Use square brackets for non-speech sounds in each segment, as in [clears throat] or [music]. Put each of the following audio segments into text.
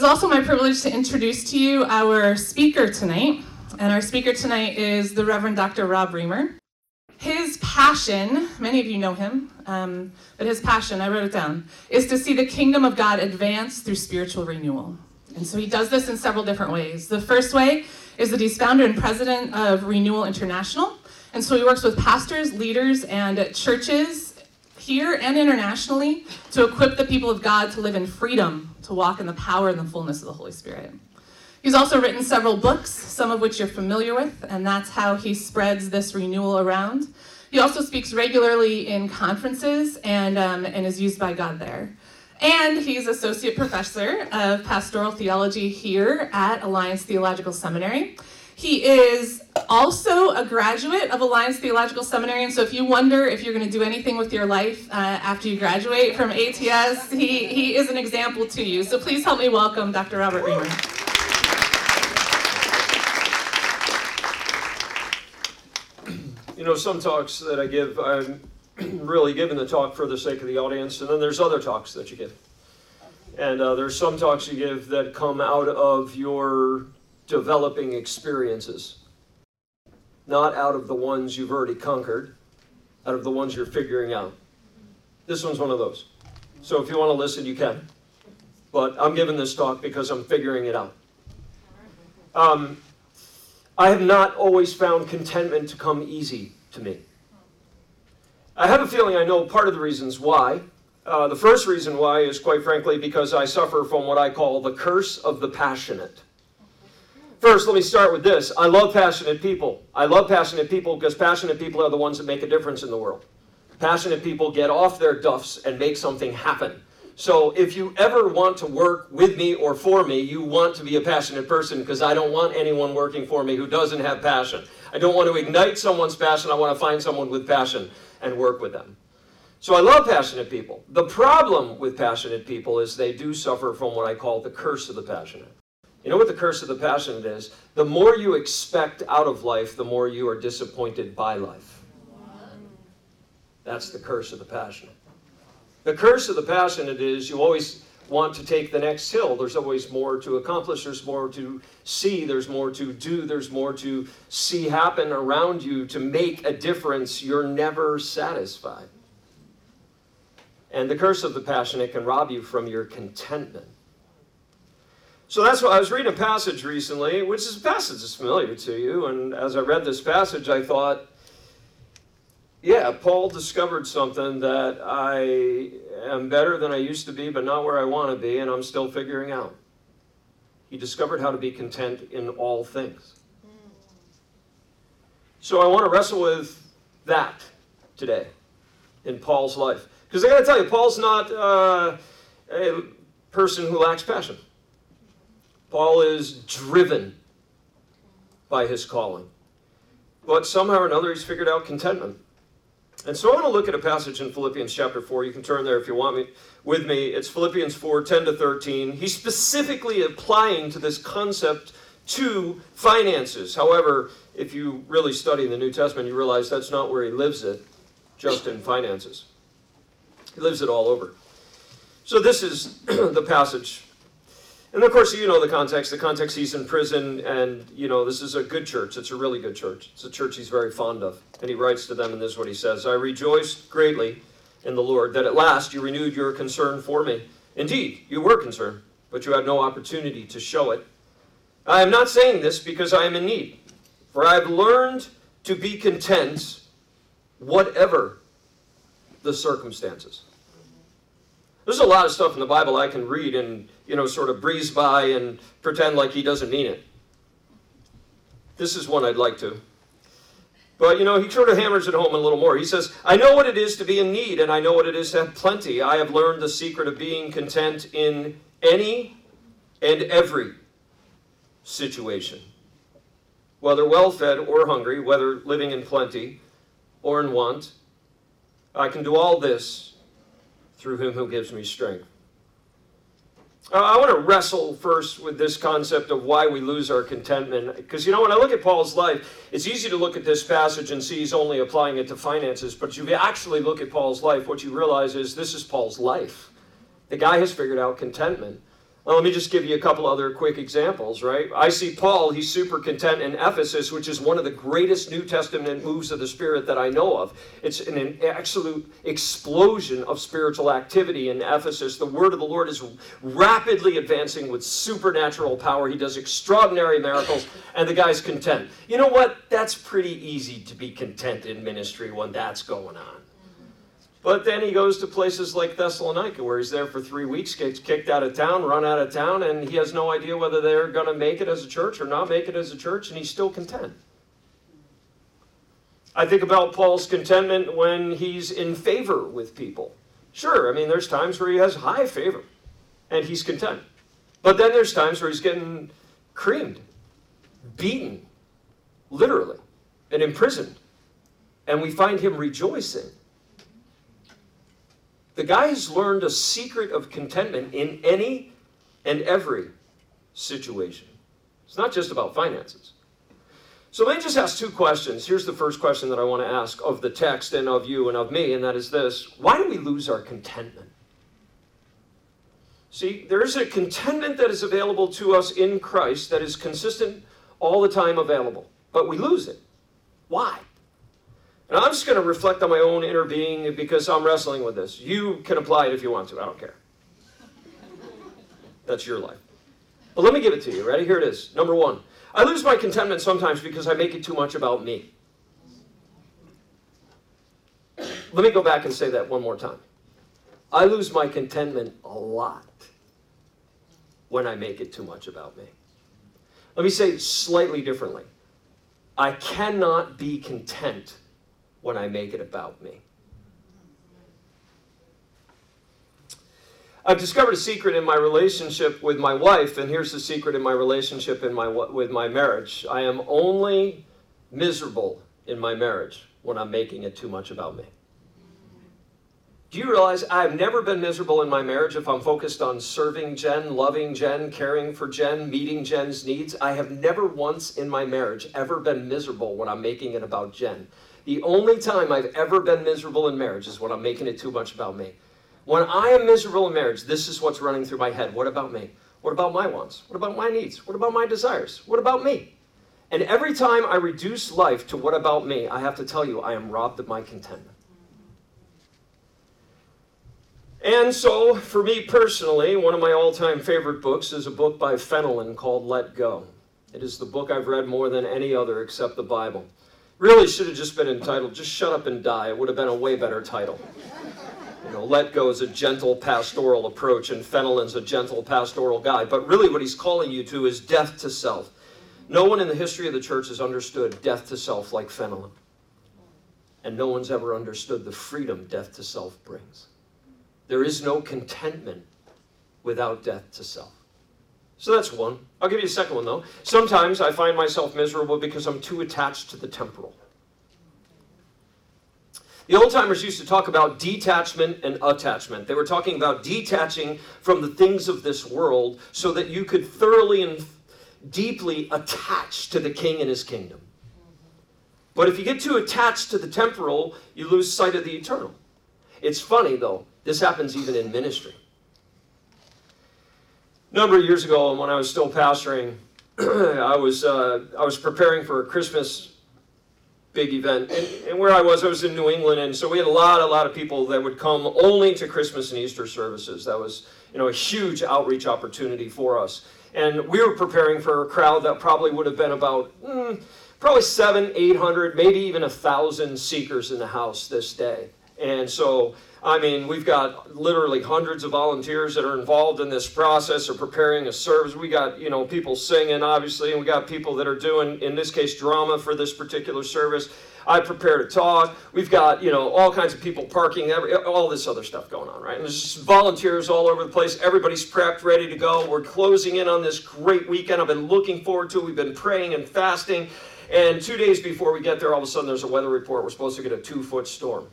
is also my privilege to introduce to you our speaker tonight. And our speaker tonight is the Reverend Dr. Rob Reimer. His passion, many of you know him, um, but his passion, I wrote it down, is to see the kingdom of God advance through spiritual renewal. And so he does this in several different ways. The first way is that he's founder and president of Renewal International. And so he works with pastors, leaders, and churches here and internationally to equip the people of God to live in freedom, to walk in the power and the fullness of the Holy Spirit. He's also written several books, some of which you're familiar with, and that's how he spreads this renewal around. He also speaks regularly in conferences and, um, and is used by God there. And he's associate professor of pastoral theology here at Alliance Theological Seminary. He is also a graduate of Alliance Theological Seminary, and so if you wonder if you're going to do anything with your life uh, after you graduate from ATS, he, he is an example to you. So please help me welcome Dr. Robert Reimer. You know, some talks that I give, I'm [clears throat] really giving the talk for the sake of the audience, and then there's other talks that you give. And uh, there's some talks you give that come out of your developing experiences, not out of the ones you've already conquered, out of the ones you're figuring out. This one's one of those. So if you want to listen, you can. But I'm giving this talk because I'm figuring it out. Um, I have not always found contentment to come easy to me. I have a feeling I know part of the reasons why. Uh, the first reason why is, quite frankly, because I suffer from what I call the curse of the passionate. First, let me start with this. I love passionate people. I love passionate people because passionate people are the ones that make a difference in the world. Passionate people get off their duffs and make something happen. So if you ever want to work with me or for me, you want to be a passionate person because I don't want anyone working for me who doesn't have passion. I don't want to ignite someone's passion. I want to find someone with passion and work with them. So I love passionate people. The problem with passionate people is they do suffer from what I call the curse of the passionate. You know what the curse of the passionate is? The more you expect out of life, the more you are disappointed by life. That's the curse of the passionate. The curse of the passionate is you always want to take the next hill. There's always more to accomplish, there's more to see, there's more to do, there's more to see happen around you to make a difference. You're never satisfied. And the curse of the passionate can rob you from your contentment. So that's why I was reading a passage recently, which is a passage that's familiar to you. And as I read this passage, I thought, yeah, Paul discovered something that I am better than I used to be, but not where I want to be, and I'm still figuring out. He discovered how to be content in all things. So I want to wrestle with that today in Paul's life. Because I got to tell you, Paul's not uh, a person who lacks passion. Paul is driven by his calling. But somehow or another, he's figured out contentment. And so I want to look at a passage in Philippians chapter 4. You can turn there if you want me with me. It's Philippians 4, 10 to 13. He's specifically applying to this concept to finances. However, if you really study the New Testament, you realize that's not where he lives it, just in finances. He lives it all over. So this is [clears throat] the passage and of course, you know the context. The context, he's in prison, and you know this is a good church. It's a really good church. It's a church he's very fond of. And he writes to them, and this is what he says I rejoiced greatly in the Lord that at last you renewed your concern for me. Indeed, you were concerned, but you had no opportunity to show it. I am not saying this because I am in need, for I have learned to be content, whatever the circumstances. There's a lot of stuff in the Bible I can read and, you know, sort of breeze by and pretend like he doesn't mean it. This is one I'd like to. But, you know, he sort of hammers it home a little more. He says, I know what it is to be in need, and I know what it is to have plenty. I have learned the secret of being content in any and every situation. Whether well fed or hungry, whether living in plenty or in want, I can do all this through him who gives me strength. Uh, I want to wrestle first with this concept of why we lose our contentment. Because, you know, when I look at Paul's life, it's easy to look at this passage and see he's only applying it to finances. But if you actually look at Paul's life, what you realize is this is Paul's life. The guy has figured out contentment. Well, let me just give you a couple other quick examples, right? I see Paul, he's super content in Ephesus, which is one of the greatest New Testament moves of the Spirit that I know of. It's an, an absolute explosion of spiritual activity in Ephesus. The word of the Lord is rapidly advancing with supernatural power. He does extraordinary miracles, and the guy's content. You know what? That's pretty easy to be content in ministry when that's going on. But then he goes to places like Thessalonica, where he's there for three weeks, gets kicked out of town, run out of town, and he has no idea whether they're going to make it as a church or not make it as a church, and he's still content. I think about Paul's contentment when he's in favor with people. Sure, I mean, there's times where he has high favor, and he's content. But then there's times where he's getting creamed, beaten, literally, and imprisoned. And we find him rejoicing the guy has learned a secret of contentment in any and every situation. It's not just about finances. So let me just ask two questions. Here's the first question that I want to ask of the text and of you and of me, and that is this Why do we lose our contentment? See, there is a contentment that is available to us in Christ that is consistent all the time available, but we lose it. Why? And I'm just going to reflect on my own inner being because I'm wrestling with this. You can apply it if you want to. I don't care. That's your life. But let me give it to you. Ready? Here it is. Number one I lose my contentment sometimes because I make it too much about me. Let me go back and say that one more time. I lose my contentment a lot when I make it too much about me. Let me say it slightly differently. I cannot be content when I make it about me. I've discovered a secret in my relationship with my wife, and here's the secret in my relationship in my, with my marriage. I am only miserable in my marriage when I'm making it too much about me. Do you realize I've never been miserable in my marriage if I'm focused on serving Jen, loving Jen, caring for Jen, meeting Jen's needs? I have never once in my marriage ever been miserable when I'm making it about Jen. The only time I've ever been miserable in marriage is when I'm making it too much about me. When I am miserable in marriage, this is what's running through my head. What about me? What about my wants? What about my needs? What about my desires? What about me? And every time I reduce life to what about me, I have to tell you, I am robbed of my contentment. And so, for me personally, one of my all time favorite books is a book by Fenelon called Let Go. It is the book I've read more than any other except the Bible. Really should have just been entitled Just Shut Up and Die. It would have been a way better title. You know, Let Go is a gentle pastoral approach, and Fenelon's a gentle pastoral guy. But really, what he's calling you to is death to self. No one in the history of the church has understood death to self like Fenelon. And no one's ever understood the freedom death to self brings. There is no contentment without death to self. So that's one. I'll give you a second one though. Sometimes I find myself miserable because I'm too attached to the temporal. The old timers used to talk about detachment and attachment. They were talking about detaching from the things of this world so that you could thoroughly and deeply attach to the king and his kingdom. But if you get too attached to the temporal, you lose sight of the eternal. It's funny though, this happens even in ministry number of years ago, when I was still pastoring, [clears throat] I was uh, I was preparing for a Christmas big event, and, and, where I was, I was in New England, and so we had a lot, a lot of people that would come only to Christmas and Easter services. That was, you know, a huge outreach opportunity for us, and we were preparing for a crowd that probably would have been about. Mm, probably seven, eight hundred, maybe even a thousand seekers in the house this day. And so I mean, we've got literally hundreds of volunteers that are involved in this process of preparing a service. We got, you know, people singing, obviously, and we got people that are doing, in this case, drama for this particular service. I prepared a talk. We've got, you know, all kinds of people parking, every, all this other stuff going on, right? And there's volunteers all over the place. Everybody's prepped, ready to go. We're closing in on this great weekend. I've been looking forward to it. We've been praying and fasting. And two days before we get there, all of a sudden there's a weather report. We're supposed to get a two foot storm.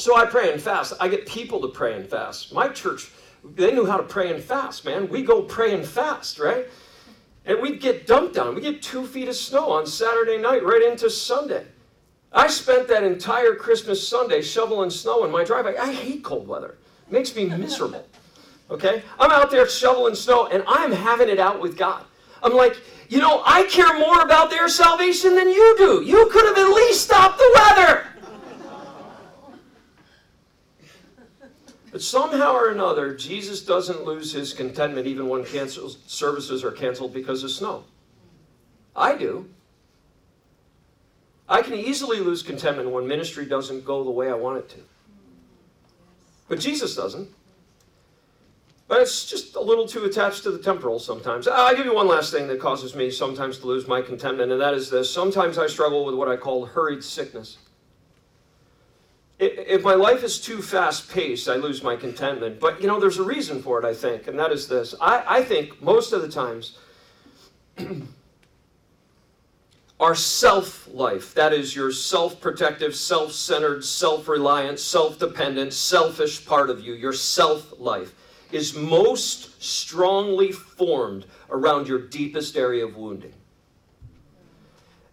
So I pray and fast. I get people to pray and fast. My church, they knew how to pray and fast, man. We go pray and fast, right? And we'd get dumped on. We get two feet of snow on Saturday night right into Sunday. I spent that entire Christmas Sunday shoveling snow in my driveway. I hate cold weather. It makes me miserable. [laughs] Okay? I'm out there shoveling snow and I'm having it out with God. I'm like, you know, I care more about their salvation than you do. You could have at least stopped the weather. But somehow or another, Jesus doesn't lose his contentment even when services are canceled because of snow. I do. I can easily lose contentment when ministry doesn't go the way I want it to. But Jesus doesn't. But it's just a little too attached to the temporal sometimes. I'll give you one last thing that causes me sometimes to lose my contentment, and that is this. Sometimes I struggle with what I call hurried sickness. If my life is too fast paced, I lose my contentment. But, you know, there's a reason for it, I think, and that is this. I, I think most of the times, [clears throat] our self life, that is your self protective, self centered, self reliant, self dependent, selfish part of you, your self life, is most strongly formed around your deepest area of wounding.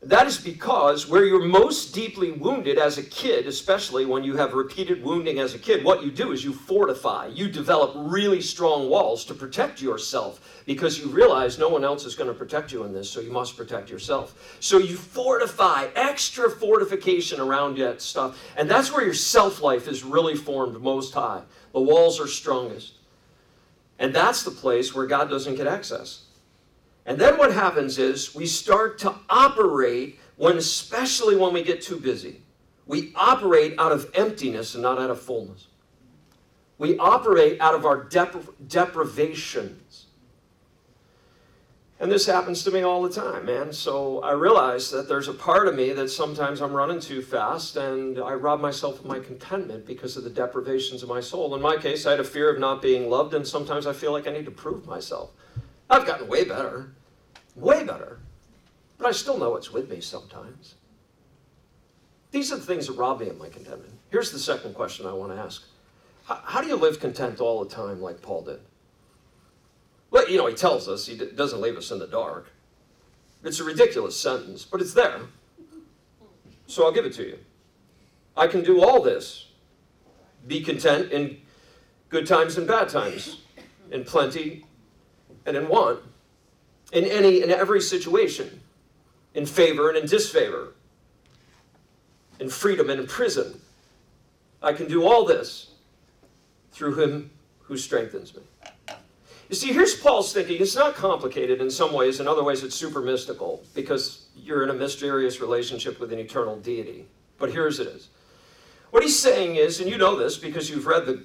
That is because where you're most deeply wounded as a kid, especially when you have repeated wounding as a kid, what you do is you fortify. You develop really strong walls to protect yourself because you realize no one else is going to protect you in this, so you must protect yourself. So you fortify, extra fortification around that stuff. And that's where your self life is really formed most high. The walls are strongest. And that's the place where God doesn't get access. And then what happens is we start to operate when, especially when we get too busy, we operate out of emptiness and not out of fullness. We operate out of our dep- deprivations. And this happens to me all the time, man. So I realize that there's a part of me that sometimes I'm running too fast and I rob myself of my contentment because of the deprivations of my soul. In my case, I had a fear of not being loved, and sometimes I feel like I need to prove myself. I've gotten way better, way better, but I still know it's with me sometimes. These are the things that rob me of my contentment. Here's the second question I want to ask How, do you live content all the time like Paul did? Well, you know, he tells us he doesn't leave us in the dark. It's a ridiculous sentence, but it's there. So I'll give it to you. I can do all this. Be content in good times and bad times, in plenty and in want, in any and every situation, in favor and in disfavor, in freedom and in prison. I can do all this through him who strengthens me. You see, here's Paul's thinking. It's not complicated in some ways, in other ways, it's super mystical because you're in a mysterious relationship with an eternal deity. But here's it is. What he's saying is, and you know this because you've read the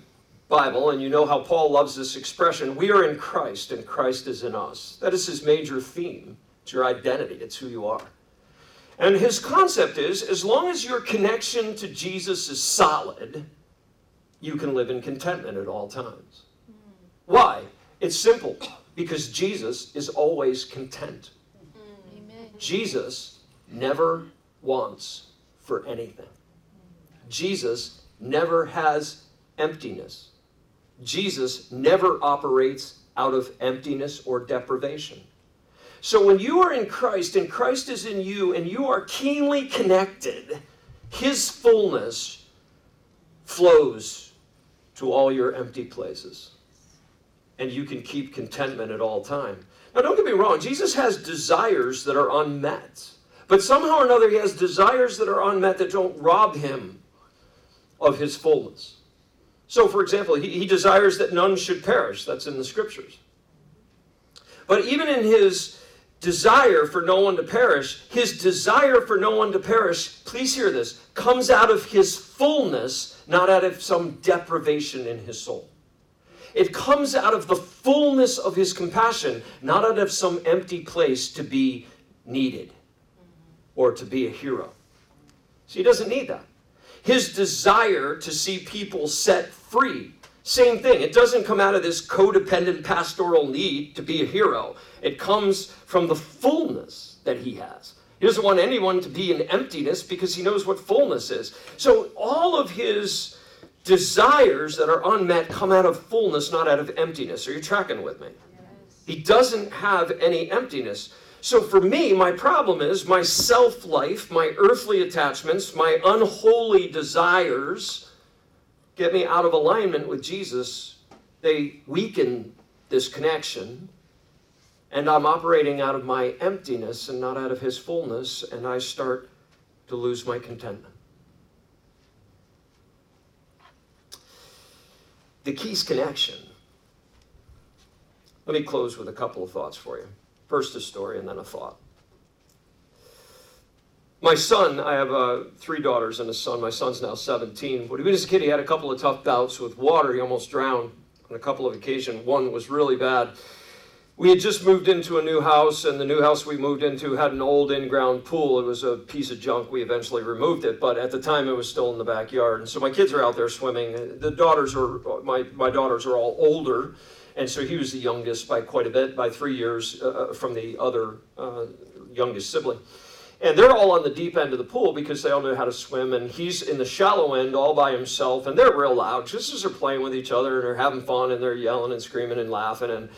Bible, and you know how Paul loves this expression we are in Christ, and Christ is in us. That is his major theme. It's your identity, it's who you are. And his concept is as long as your connection to Jesus is solid, you can live in contentment at all times. Why? It's simple because Jesus is always content. Amen. Jesus never wants for anything. Jesus never has emptiness. Jesus never operates out of emptiness or deprivation. So when you are in Christ and Christ is in you and you are keenly connected, his fullness flows to all your empty places. And you can keep contentment at all time. Now don't get me wrong, Jesus has desires that are unmet. But somehow or another he has desires that are unmet that don't rob him of his fullness. So, for example, he, he desires that none should perish. That's in the scriptures. But even in his desire for no one to perish, his desire for no one to perish, please hear this, comes out of his fullness, not out of some deprivation in his soul. It comes out of the fullness of his compassion, not out of some empty place to be needed or to be a hero. So he doesn't need that his desire to see people set free. Same thing. It doesn't come out of this codependent pastoral need to be a hero. It comes from the fullness that he has. He doesn't want anyone to be in emptiness because he knows what fullness is. So all of his desires that are unmet come out of fullness, not out of emptiness. Are you tracking with me? Yes. He doesn't have any emptiness. So for me, my problem is my self life, my earthly attachments, my unholy desires get me out of alignment with Jesus they weaken this connection, and I'm operating out of my emptiness and not out of His fullness, and I start to lose my contentment. The key's connection. Let me close with a couple of thoughts for you. First, a story and then a thought. My son, I have uh, three daughters and a son. My son's now 17. When he was a kid, he had a couple of tough bouts with water. He almost drowned on a couple of occasions. One was really bad. We had just moved into a new house, and the new house we moved into had an old in ground pool. It was a piece of junk. We eventually removed it, but at the time it was still in the backyard. And so my kids are out there swimming. The daughters are, my, my daughters are all older, and so he was the youngest by quite a bit, by three years uh, uh from the other uh, youngest sibling. And they're all on the deep end of the pool because they all know how to swim. And he's in the shallow end all by himself. And they're real loud just as they're playing with each other and they're having fun and they're yelling and screaming and laughing. And,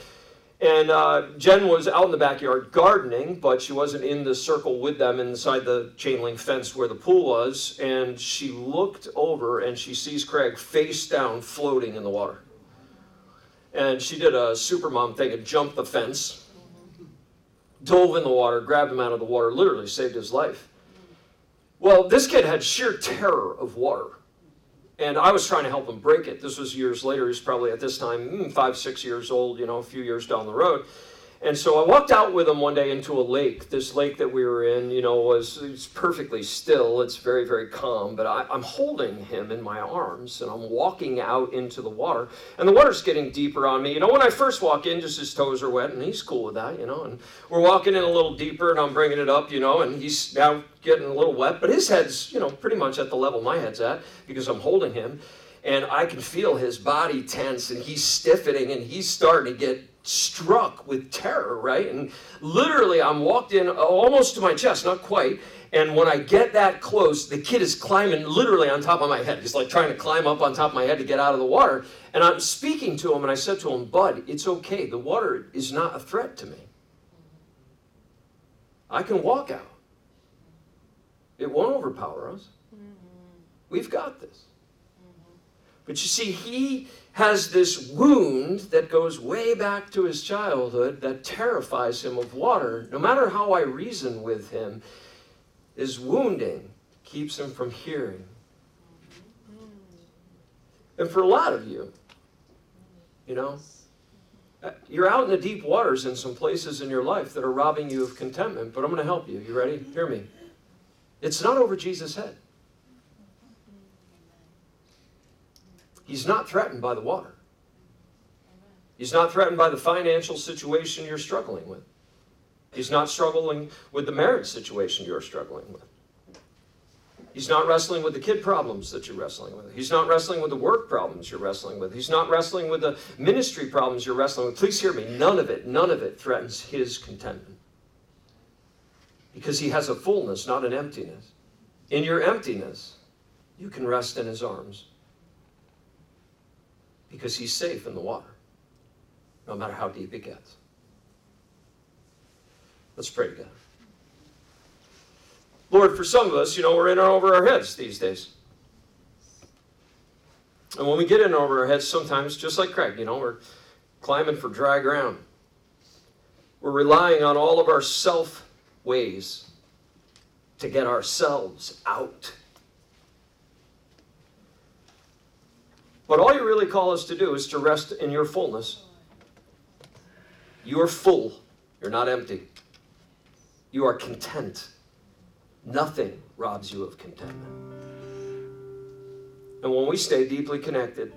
and uh, Jen was out in the backyard gardening, but she wasn't in the circle with them inside the chain link fence where the pool was. And she looked over and she sees Craig face down floating in the water. And she did a supermom thing and jumped the fence dove in the water, grabbed him out of the water, literally saved his life. Well, this kid had sheer terror of water. And I was trying to help him break it. This was years later. He's probably at this time hmm, five, six years old, you know, a few years down the road. And so I walked out with him one day into a lake. This lake that we were in, you know, was, was perfectly still. It's very, very calm. But I, I'm holding him in my arms and I'm walking out into the water. And the water's getting deeper on me. You know, when I first walk in, just his toes are wet and he's cool with that, you know. And we're walking in a little deeper and I'm bringing it up, you know, and he's now getting a little wet. But his head's, you know, pretty much at the level my head's at because I'm holding him. And I can feel his body tense and he's stiffening and he's starting to get struck with terror, right? And literally, I'm walked in uh, almost to my chest, not quite. And when I get that close, the kid is climbing literally on top of my head. He's like trying to climb up on top of my head to get out of the water. And I'm speaking to him, and I said to him, Bud, it's okay. The water is not a threat to me. I can walk out, it won't overpower us. Mm-hmm. We've got this. But you see, he has this wound that goes way back to his childhood that terrifies him of water. No matter how I reason with him, his wounding keeps him from hearing. And for a lot of you, you know, uh, you're out in the deep waters in some places in your life that are robbing you of contentment, but I'm going to help you. You ready? Hear me. It's not over Jesus' head. He's not threatened by the water. He's not threatened by the financial situation you're struggling with. He's not struggling with the marriage situation you're struggling with. He's not wrestling with the kid problems that you're wrestling with. He's not wrestling with the work problems you're wrestling with. He's not wrestling with the ministry problems you're wrestling with. Please hear me. None of it, none of it threatens his contentment. Because he has a fullness, not an emptiness. In your emptiness, you can rest in his arms because he's safe in the water, no matter how deep it gets. Let's pray together. Lord, for some of us, you know, we're in over our heads these days. And when we get in over our heads, sometimes, just like Craig, you know, we're climbing for dry ground. We're relying on all of our self ways to get ourselves out But all you really call us to do is to rest in your fullness. You are full, you're not empty. You are content. Nothing robs you of contentment. And when we stay deeply connected,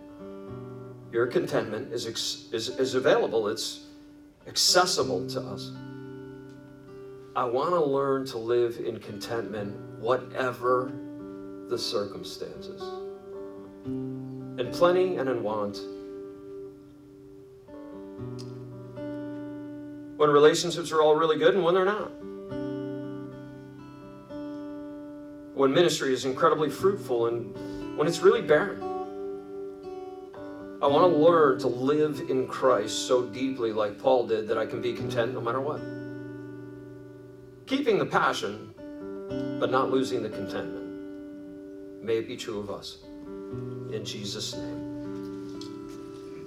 your contentment is, is, is available, it's accessible to us. I want to learn to live in contentment, whatever the circumstances in plenty and in want. When relationships are all really good and when they're not. When ministry is incredibly fruitful and when it's really barren. I want to learn to live in Christ so deeply, like Paul did, that I can be content no matter what. Keeping the passion, but not losing the contentment. May it be true of us in Jesus' name.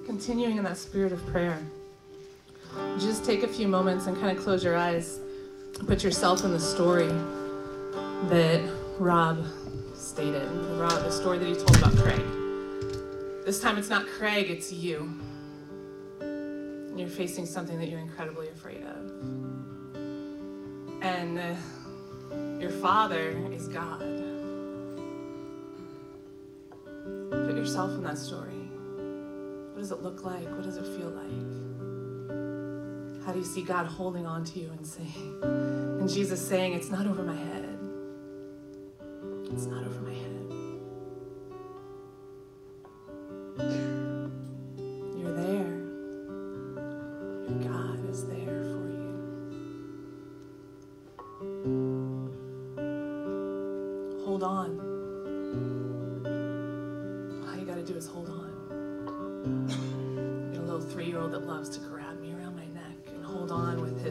continuing in that spirit of prayer, just take a few moments and kind of close your eyes. Put yourself in the story that Rob stated, Rob, the story that he told about Craig. This time it's not Craig, it's you. And you're facing something that you're incredibly afraid of. And uh, your father is God. Yourself in that story. What does it look like? What does it feel like? How do you see God holding on to you and saying, and Jesus saying, It's not over my head. It's not over my head.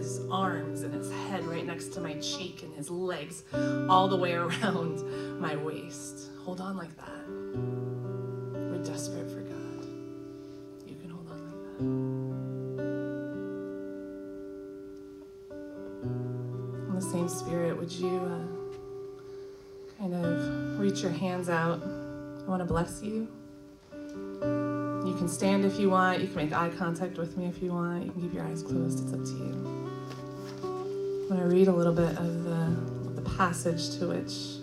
His arms and his head right next to my cheek and his legs all the way [laughs] around my waist. Hold on like that. We're desperate for God. You can hold on like that. In the same spirit, would you uh, kind of reach your hands out? I want to bless you. You can stand if you want. You can make eye contact with me if you want. You can keep your eyes closed. It's up to you. I'm going to read a little bit of the, the passage to which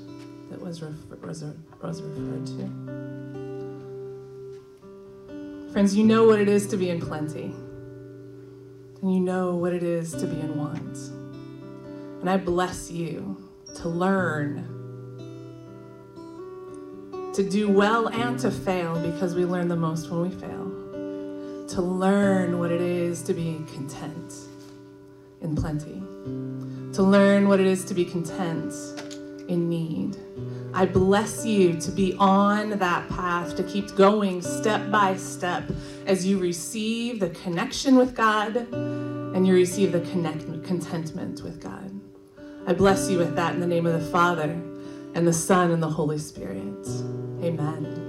that was, refer, was, was referred to. Friends, you know what it is to be in plenty, and you know what it is to be in want. And I bless you to learn to do well and to fail because we learn the most when we fail. To learn what it is to be content in plenty. To learn what it is to be content in need. I bless you to be on that path, to keep going step by step as you receive the connection with God and you receive the connect- contentment with God. I bless you with that in the name of the Father and the Son and the Holy Spirit. Amen.